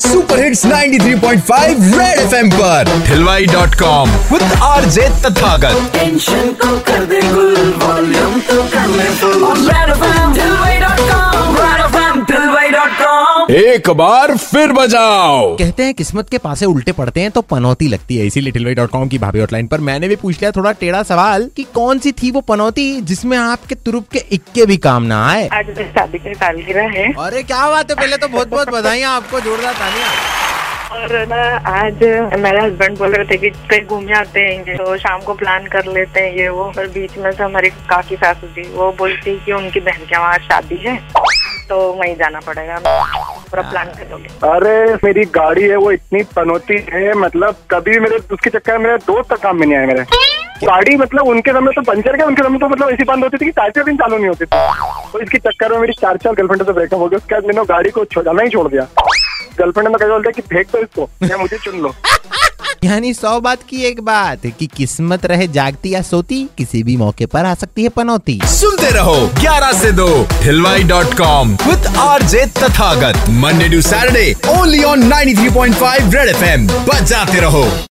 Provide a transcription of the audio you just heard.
Super hits 93.5 red FM पर। हिलवाई dot com with R J Tathagat. Tension को कर दे गुल वॉल्यूम तो कर ले फुल रेड एफएम एक बार फिर बजाओ। कहते हैं किस्मत के पासे उल्टे पड़ते हैं तो पनौती लगती है। इसी लिटिल डॉट कॉम की भाभी हॉटलाइन पर मैंने भी पूछ लिया थोड़ा टेढ़ा सवाल कि कौन सी थी वो पनौती जिसमें आपके तुरुप के इक्के भी काम ना आए? आज शादी की सालगिरह है। अरे क्या बात है पहले तो बहुत बहुत बधाइयाँ आपको जोरदार तालियाँ। और ना आज मेरे हस्बैंड बोल रहे थे कि कहीं घूमने आते हैं तो शाम को प्लान कर लेते हैं ये वो और बीच में से हमारी काकी सासू जी वो बोलती कि उनकी बहन के वहाँ शादी है तो वहीं जाना पड़ेगा। पूरा प्लान कर दोगे अरे मेरी गाड़ी है वो इतनी पनौती है मतलब कभी मेरे उसके चक्कर में मेरे दोस्त तक काम में नहीं आया मेरे। गाड़ी मतलब उनके समय तो पंचर गया उनके समय तो मतलब ऐसी बंद होती थी कि चार चार दिन चालू नहीं होती थी। तो इसके चक्कर में मेरी चार चार गर्लफ्रेंड से ब्रेकअप हो गया। उसके बाद मैंने गाड़ी को छोड़ा ही छोड़ दिया। गर्लफ्रेंड ने कहा बोलता कि फेंक दो इसको। या मुझे चुन लो। यानी सौ बात की एक बात, कि किस्मत रहे, जागती या सोती, किसी भी मौके पर आ सकती है पनौती। सुनते रहो 11 से 2 हिलवाई dot com, with R J Tathagat Monday to Saturday only on 93.5 Red FM बजाते रहो।